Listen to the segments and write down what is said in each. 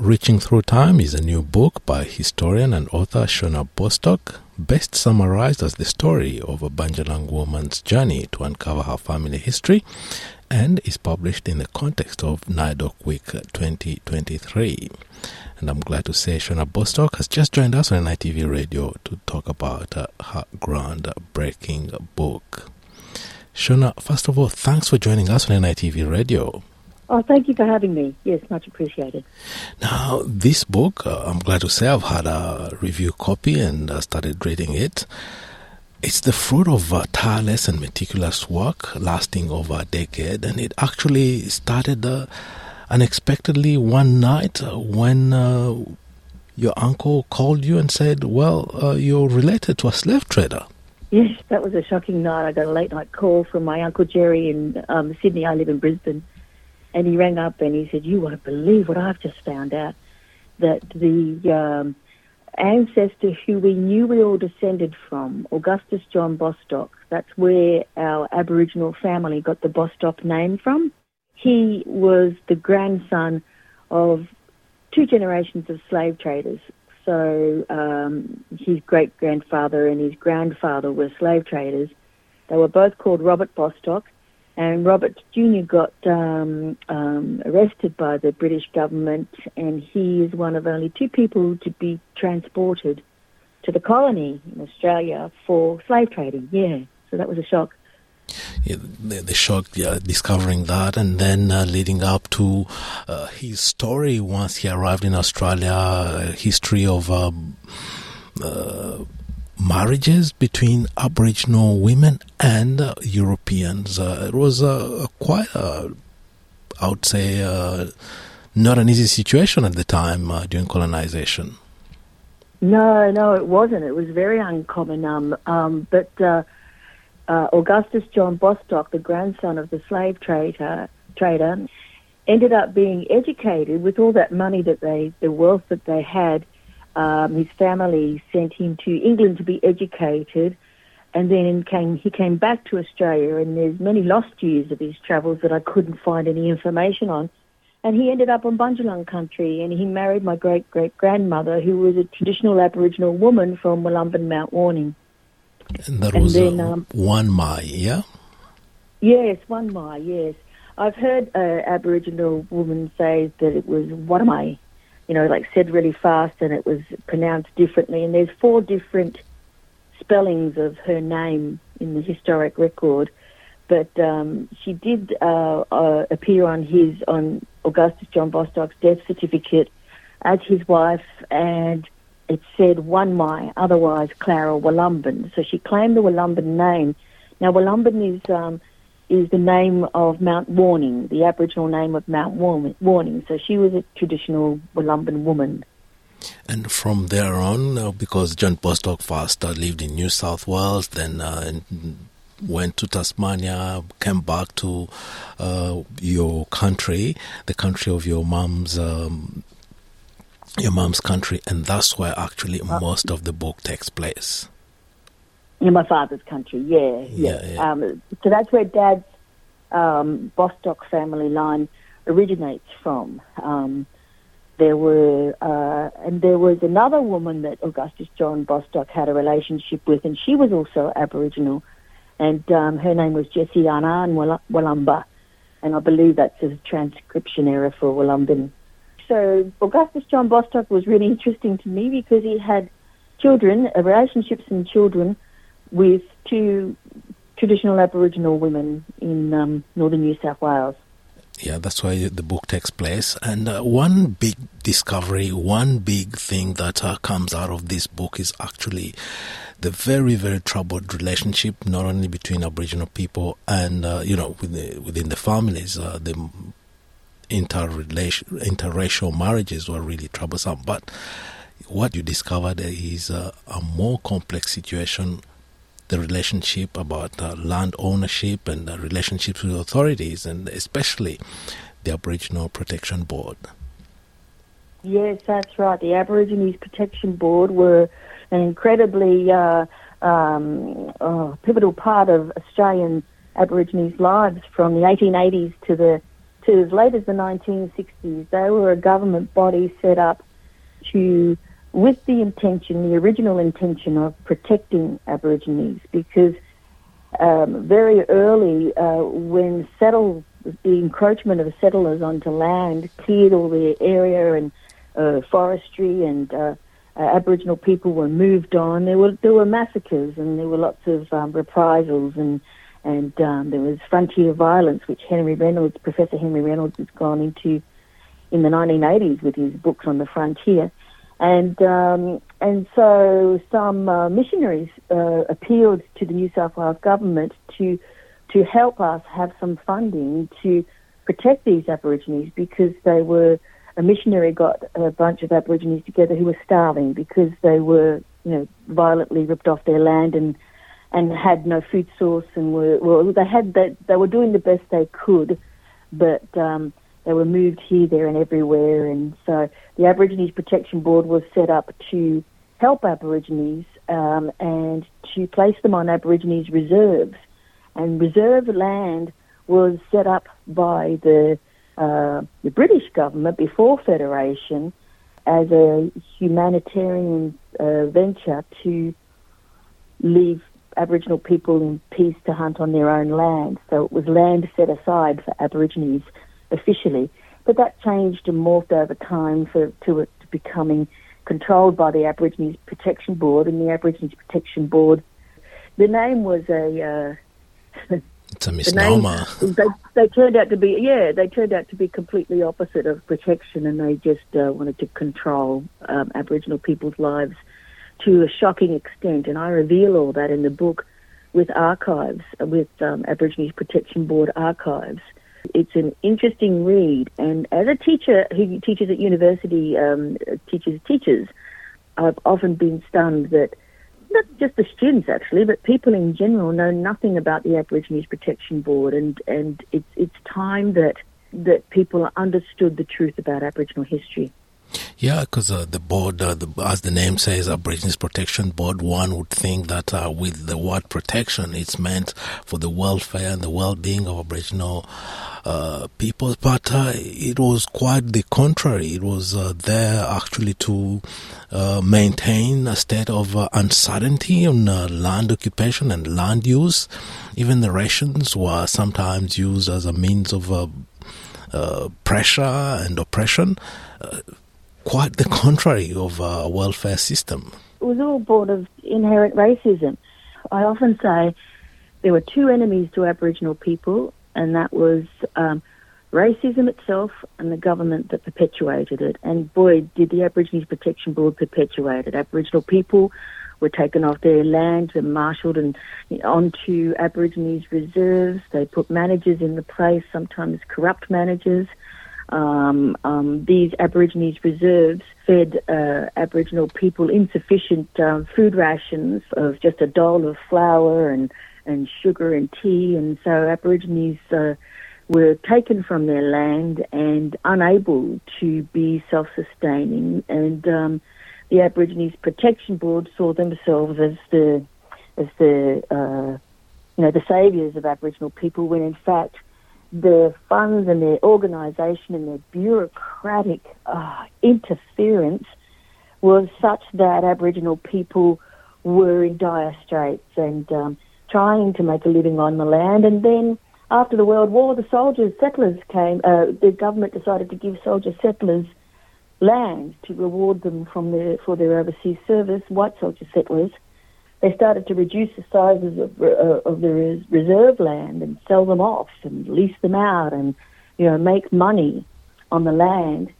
Reaching Through Time is a new book by historian and author Shauna Bostock, best summarized as the story of a Bundjalung woman's journey to uncover her family history and is published in the context of NAIDOC Week 2023. And I'm glad to say Shauna Bostock has just joined us on NITV Radio to talk about uh, her groundbreaking book. Shauna, first of all, thanks for joining us on NITV Radio. Oh, thank you for having me. Yes, much appreciated. Now, this book, uh, I'm glad to say I've had a review copy and uh, started reading it. It's the fruit of uh, tireless and meticulous work lasting over a decade, and it actually started uh, unexpectedly one night uh, when uh, your uncle called you and said, Well, you're related to a slave trader. Yes, that was a shocking night. I got a late night call from my uncle Gerry in um, Sydney. I live in Brisbane and he rang up and he said, "You won't believe what I've just found out that the um, ancestor who we knew we all descended from, Augustus John Bostock, that's where our Aboriginal family got the Bostock name from. He was the grandson of two generations of slave traders. So um, his great grandfather and his grandfather were slave traders. They were both called Robert Bostock and Robert Jr. got um, um, arrested by the British government, and he is one of only two people to be transported to the colony in Australia for slave trading. Yeah, so that was a shock. Yeah, the, the, shock yeah, discovering that, and then uh, leading up to uh, his story once he arrived in Australia, uh, history of um, uh, marriages between Aboriginal women and uh, Europeans. Uh, it was uh, quite, I would say, uh, not an easy situation at the time during colonization. No, no, it wasn't. It was very uncommon. Um, um, but Augustus John Bostock, the grandson of the slave trader, trader, ended up being educated with all that money that they, the wealth that they had um, his family sent him to England to be educated, and then came, he came back to Australia. And there's many lost years of his travels that I couldn't find any information on. And he ended up on Bundjalung country, and he married my great great grandmother, who was a traditional Aboriginal woman from Wollumbin Mount Warning. And that and was then, uh, um, one Mai, yeah. Yes, one Mai. Yes, I've heard an Aboriginal woman say that it was one Mai you know, like said really fast and it was pronounced differently. And there's four different spellings of her name in the historic record. But um, she did uh, uh, appear on his, on Augustus John Bostock's death certificate as his wife, and it said one Mai, otherwise Clara Wollumbin. So she claimed the Wollumbin name. Now, Wollumbin is um, is the name of Mount Warning, the Aboriginal name of Mount Warning. So she was a traditional Wollumbin woman. And from there on, uh, because John Bostock first uh, lived in New South Wales, then uh, went to Tasmania, came back to uh, your country, the country of your mom's. Um, your mom's country, and that's where actually uh, most of the book takes place in my father's country. Yeah, yeah. yeah. Um, so that's where Dad's um, Bostock family line originates from. Um, there were, uh, and there was another woman that Augustus John Bostock had a relationship with, and she was also Aboriginal, and um, her name was Jessie Annan Walumba, and I believe that's a transcription error for Wollumbin. So Augustus John Bostock was really interesting to me because he had children, uh, relationships and children with two traditional Aboriginal women in um, northern New South Wales. Yeah, that's why the book takes place. And uh, one big discovery, one big thing that uh, comes out of this book is actually the very, very troubled relationship, not only between Aboriginal people and, uh, you know, within, within the families. Uh, the interracial marriages were really troublesome. But what you discovered is a more complex situation the relationship about uh, land ownership and the relationships with authorities, and especially the Aboriginal Protection Board. Yes, that's right. The Aborigines Protection Board were an incredibly uh, um, uh, pivotal part of Australian Aborigines' lives from the 1880s to the to as late as the 1960s, they were a government body set up to, with the intention, the original intention of protecting Aborigines, because um, very early, uh, when settle, the encroachment of settlers onto land cleared all the area and uh, forestry and uh, uh, Aboriginal people were moved on. There were there were massacres and there were lots of um, reprisals and and um, there was frontier violence, which Henry Reynolds, Professor Henry Reynolds, has gone into in the 1980s with his books on the frontier, and um, and so some uh, missionaries uh, appealed to the New South Wales government to to help us have some funding to protect these Aborigines because they were a missionary got a bunch of Aborigines together who were starving because they were, you know, violently ripped off their land and and had no food source and were well they had that they were doing the best they could, but um, they were moved here, there, and everywhere, and so the Aborigines Protection Board was set up to help Aborigines um, and to place them on Aborigines reserves, and reserve land was set up by the uh, the British government before Federation as a humanitarian uh, venture to leave Aboriginal people in peace to hunt on their own land. So it was land set aside for Aborigines officially. But that changed and morphed over time for, to it becoming controlled by the Aborigines Protection Board, and the Aborigines Protection Board, the name was a uh, It's a misnomer. Name, they, they turned out to be, yeah, they turned out to be completely opposite of protection and they just uh, wanted to control um, Aboriginal people's lives to a shocking extent. And I reveal all that in the book with archives, with um, Aborigines Protection Board archives. It's an interesting read. And as a teacher who teaches at university, um, teaches teachers, I've often been stunned that not just the students actually, but people in general know nothing about the Aborigines Protection Board, and and it's it's time that that people understood the truth about Aboriginal history. Yeah, because uh, the board, uh, the, as the name says, Aborigines Protection Board, one would think that uh, with the word protection, it's meant for the welfare and the well-being of Aboriginal uh, people, but uh, it was quite the contrary. It was uh, there actually to maintain a state of uncertainty on land occupation and land use. Even the rations were sometimes used as a means of pressure and oppression quite the contrary of a welfare system. It was all born of inherent racism. I often say there were two enemies to Aboriginal people, and that was um, racism itself and the government that perpetuated it. And boy, did the Aborigines Protection Board perpetuate it. Aboriginal people were taken off their land and marshalled and onto Aborigines reserves. They put managers in the place, sometimes corrupt managers. Um, um, these Aborigines reserves fed uh, Aboriginal people insufficient um, food rations of just a dole of flour and, and sugar and tea, and so Aborigines uh, were taken from their land and unable to be self-sustaining. And um, the Aborigines Protection Board saw themselves as the as the uh, you know the saviours of Aboriginal people, when in fact their funds and their organisation and their bureaucratic uh, interference was such that Aboriginal people were in dire straits and um, trying to make a living on the land. And then after the World War, the soldiers, settlers came, uh, the government decided to give soldier settlers land to reward them from their, for their overseas service, white soldier settlers they started to reduce the sizes of, uh, of the reserve land and sell them off and lease them out and you know make money on the land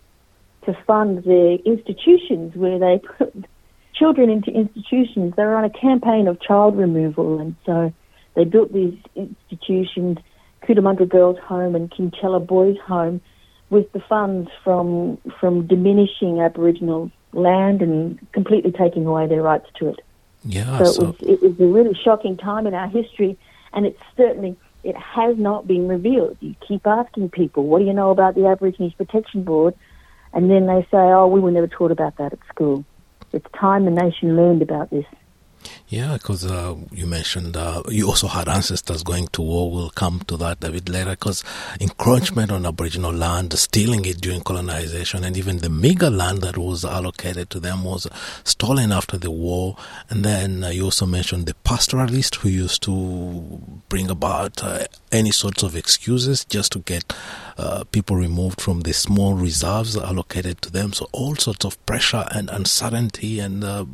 to fund the institutions where they put children into institutions. They were on a campaign of child removal, and so they built these institutions, Cootamundra Girls Home and Kinchela Boys Home, with the funds from from diminishing Aboriginal land and completely taking away their rights to it. Yeah, so, so. It, was, it was a really shocking time in our history, and it's certainly it has not been revealed. You keep asking people, "What do you know about the Aborigines Protection Board?" and then they say, "Oh, we were never taught about that at school." It's time the nation learned about this. Yeah, because uh, you mentioned uh, you also had ancestors going to war. We'll come to that a bit later. Because encroachment on Aboriginal land, stealing it during colonization, and even the meager land that was allocated to them was stolen after the war. And then uh, you also mentioned the pastoralists who used to bring about uh, any sorts of excuses just to get uh, people removed from the small reserves allocated to them. So all sorts of pressure and uncertainty and uh,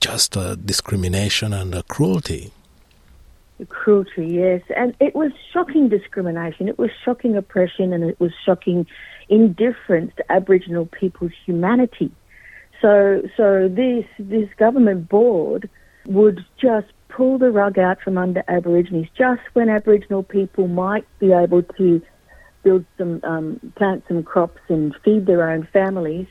just uh, discrimination and uh, cruelty. Cruelty, yes. And it was shocking discrimination. It was shocking oppression and it was shocking indifference to Aboriginal people's humanity. So, so this, this government board would just pull the rug out from under Aborigines just when Aboriginal people might be able to build some, um, plant some crops and feed their own families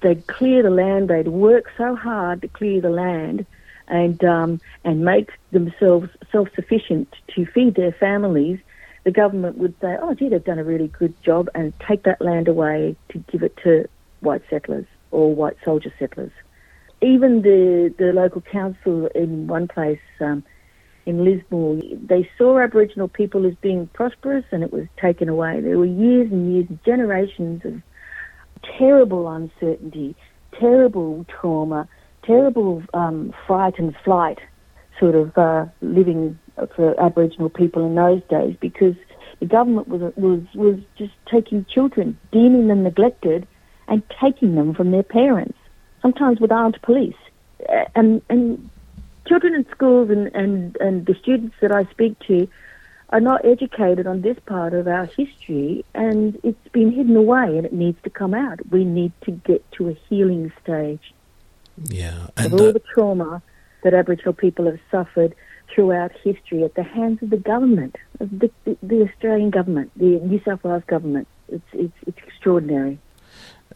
they'd clear the land. They'd work so hard to clear the land and um, and make themselves self sufficient to feed their families. The government would say, "Oh, gee, they've done a really good job," and take that land away to give it to white settlers or white soldier settlers. Even the the local council in one place. Um, in Lismore, they saw Aboriginal people as being prosperous and it was taken away. There were years and years, generations of terrible uncertainty, terrible trauma, terrible um, fright and flight sort of uh, living for Aboriginal people in those days because the government was was was just taking children, deeming them neglected, and taking them from their parents, sometimes with armed police, and and children in schools and and and the students that I speak to are not educated on this part of our history and it's been hidden away and it needs to come out. We need to get to a healing stage. Yeah. And of all uh, the trauma that Aboriginal people have suffered throughout history at the hands of the government, the, the, the Australian government, the New South Wales government. It's, it's, it's extraordinary.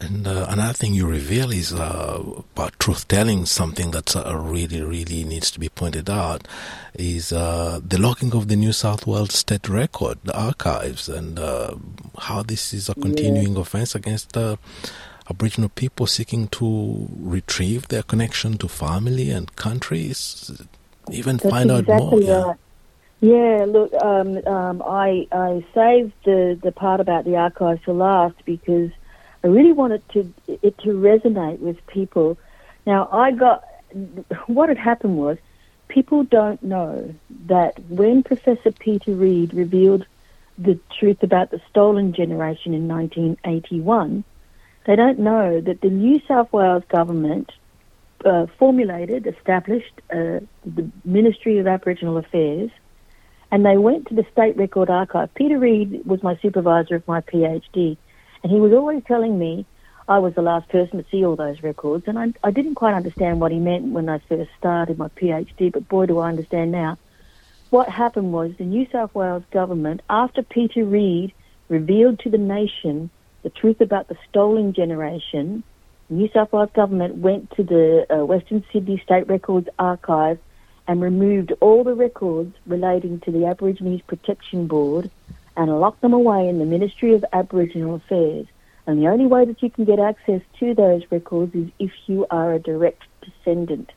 And uh, another thing you reveal is uh, about truth telling, something that uh, really, really needs to be pointed out, is uh, the locking of the New South Wales State Record, the archives, and uh, how this is a continuing yeah. offence against Aboriginal people seeking to retrieve their connection to family and countries, even That's find exactly out more. Right. Yeah. Yeah, look, um, um, I I saved the, the part about the archives for last because I really wanted to it to resonate with people. Now, I got what had happened was people don't know that when Professor Peter Read revealed the truth about the stolen generation in 1981, they don't know that the New South Wales government uh, formulated, established uh, the Ministry of Aboriginal Affairs, and they went to the State Record Archive. Peter Read was my supervisor of my PhD. And he was always telling me I was the last person to see all those records, and I, I didn't quite understand what he meant when I first started my PhD, but boy, do I understand now. What happened was the New South Wales government, after Peter Read revealed to the nation the truth about the stolen generation, the New South Wales government went to the uh, Western Sydney State Records Archive and removed all the records relating to the Aborigines Protection Board and lock them away in the Ministry of Aboriginal Affairs. And the only way that you can get access to those records is if you are a direct descendant.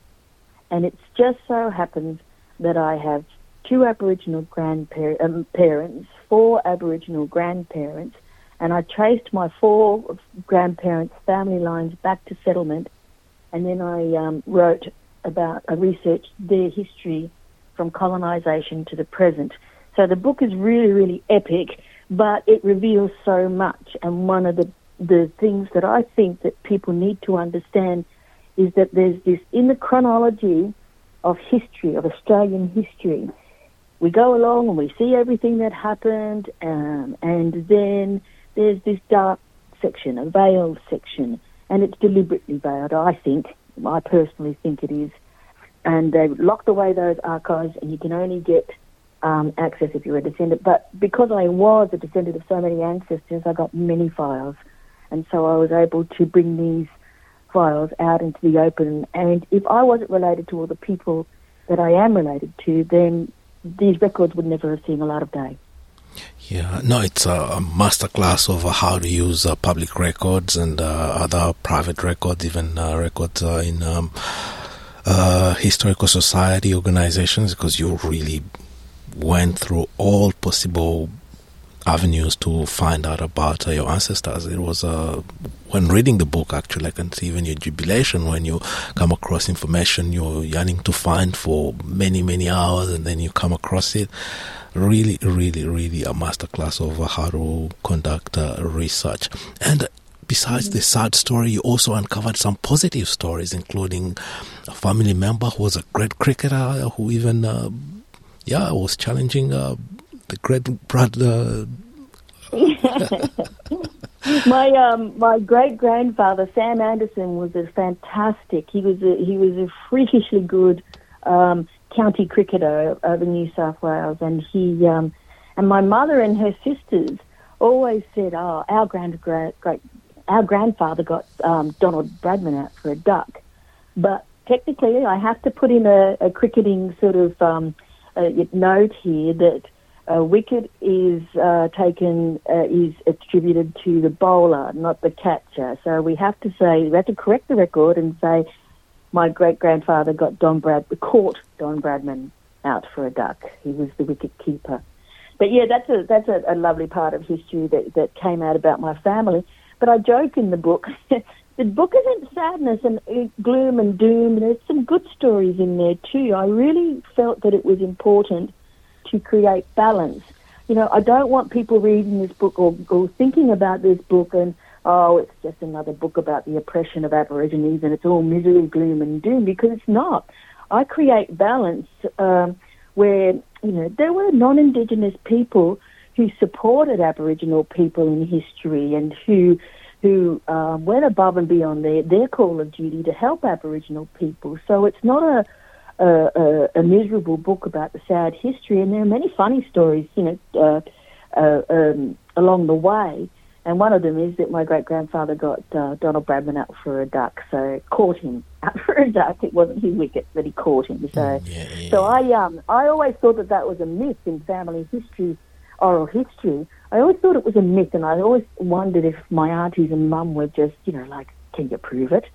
And it just so happens that I have two Aboriginal grandparents, um, four Aboriginal grandparents, and I traced my four grandparents' family lines back to settlement, and then I um, wrote about, I researched their history from colonisation to the present. So the book is really, really epic, but it reveals so much. And one of the, the things that I think that people need to understand is that there's this, in the chronology of history, of Australian history, we go along and we see everything that happened, um, and then there's this dark section, a veiled section, and it's deliberately veiled, I think. I personally think it is. And they've locked away those archives, and you can only get um, access if you were a descendant. But because I was a descendant of so many ancestors, I got many files. And so I was able to bring these files out into the open. And if I wasn't related to all the people that I am related to, then these records would never have seen a light of day. Yeah, no, it's a, masterclass of how to use uh, public records and uh, other private records, even uh, records uh, in um, uh, historical society organizations because you really went through all possible avenues to find out about uh, your ancestors. It was uh, when reading the book, actually, I can see even your jubilation when you come across information you're yearning to find for many, many hours, and then you come across it. Really, really, really a masterclass of how to conduct uh, research. And besides the sad story, you also uncovered some positive stories, including a family member who was a great cricketer who even, uh, I was challenging uh, the great brother. my um, my great grandfather Sam Anderson was a fantastic. He was a, he was a freakishly good um, county cricketer over New South Wales, and he um, and my mother and her sisters always said, "Oh, our grand great our grandfather got um, Donald Bradman out for a duck," but technically, I have to put in a, a cricketing sort of um, note here that a wicket is uh, taken uh, is attributed to the bowler, not the catcher. So we have to say we have to correct the record and say my great grandfather got Don Brad caught Don Bradman out for a duck. He was the wicket keeper. But yeah, that's a that's a, a lovely part of history that that came out about my family. But I joke in the book. the book isn't sadness and uh, gloom and doom. There's some good stories in there too. I really felt that it was important to create balance. You know, I don't want people reading this book or, or thinking about this book and, oh, it's just another book about the oppression of Aborigines and it's all misery, gloom, and doom, because it's not. I create balance um, where, you know, there were non Indigenous people who supported Aboriginal people in history and who who uh, went above and beyond their, their call of duty to help Aboriginal people. So it's not a a, a, a, miserable book about the sad history, and there are many funny stories, you know, uh, uh, um, along the way. And one of them is that my great grandfather got uh, Donald Bradman out for a duck, so caught him out for a duck. It wasn't his wicket, but he caught him. So, yeah, yeah. so I um I always thought that that was a myth in family history, oral history. I always thought it was a myth, and I always wondered if my aunties and mum were just you know like, can you prove it?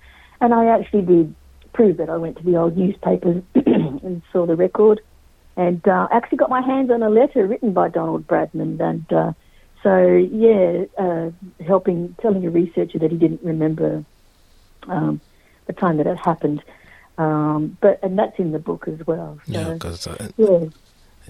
And I actually did prove it. I went to the old newspapers and saw the record, and uh, actually got my hands on a letter written by Donald Bradman, and uh, so yeah, uh, helping telling a researcher that he didn't remember um, the time that it happened, um, but and that's in the book as well. So, yeah, because uh, yeah.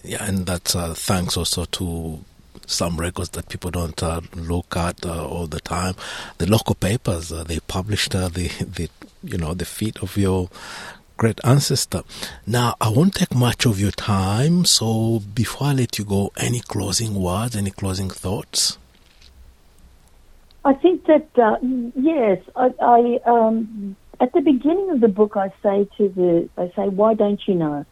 Yeah, and that's uh, thanks also to some records that people don't uh, look at uh, all the time. The local papers uh, they published uh, the the you know, the feet of your great ancestor. Now, I won't take much of your time, so before I let you go, any closing words, any closing thoughts? I think that, uh, yes, I, I um, at the beginning of the book, I say to the, I say, why don't you know?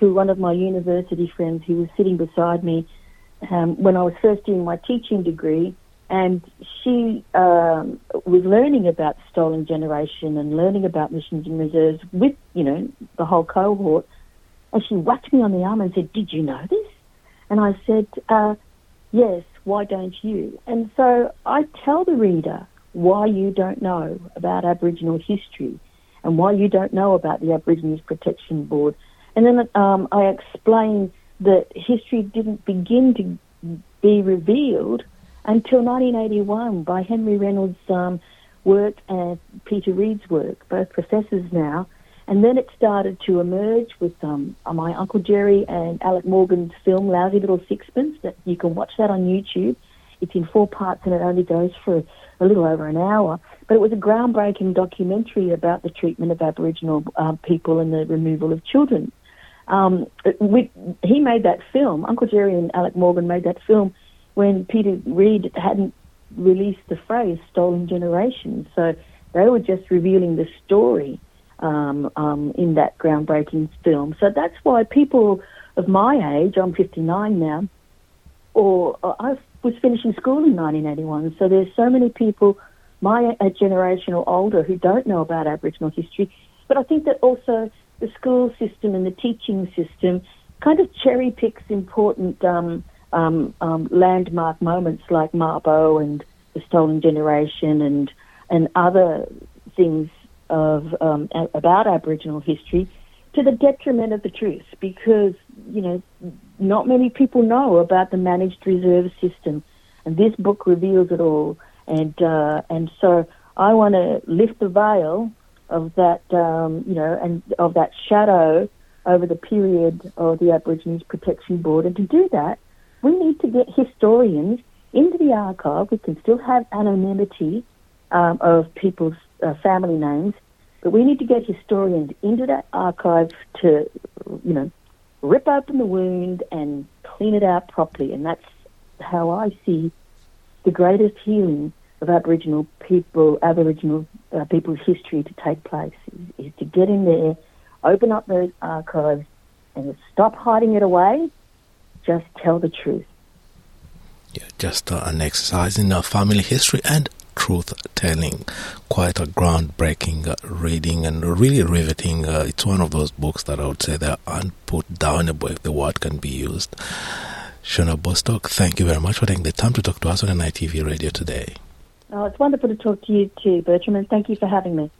To one of my university friends who was sitting beside me um, when I was first doing my teaching degree, and she um, was learning about stolen generation and learning about missions and reserves with, you know, the whole cohort. And she whacked me on the arm and said, Did you know this? And I said, uh, Yes, why don't you? And so I tell the reader why you don't know about Aboriginal history and why you don't know about the Aborigines Protection Board. And then um, I explain that history didn't begin to be revealed until 1981 by Henry Reynolds' um, work and Peter Read's work, both professors now. And then it started to emerge with um, my Uncle Gerry and Alec Morgan's film Lousy Little Sixpence. That you can watch that on YouTube. It's in four parts and it only goes for a little over an hour. But it was a groundbreaking documentary about the treatment of Aboriginal um, people and the removal of children. Um, we, he made that film. Uncle Gerry and Alec Morgan made that film when Peter Read hadn't released the phrase stolen generations. So they were just revealing the story um, um, in that groundbreaking film. So that's why people of my age, I'm 59 now, or uh, I was finishing school in 1981. So there's so many people my generation or older who don't know about Aboriginal history. But I think that also the school system and the teaching system kind of cherry picks important um, um, um, landmark moments like Mabo and the Stolen Generation and and other things of um, about Aboriginal history to the detriment of the truth because, you know, not many people know about the managed reserve system. And this book reveals it all. And, uh, and so I want to lift the veil of that, um, you know, and of that shadow over the period of the Aborigines Protection Board. And to do that, we need to get historians into the archive. We can still have anonymity um, of people's uh, family names, but we need to get historians into that archive to, you know, rip open the wound and clean it out properly. And that's how I see the greatest healing of Aboriginal people, Aboriginal uh, people's history to take place is, is to get in there, open up those archives, and stop hiding it away. Just tell the truth. Yeah, just uh, an exercise in uh, family history and truth telling. Quite a groundbreaking uh, reading and really riveting. Uh, it's one of those books that I would say they're unputdownable if the word can be used. Shauna Bostock, thank you very much for taking the time to talk to us on NITV Radio today. Oh, it's wonderful to talk to you too, Bertram, and thank you for having me.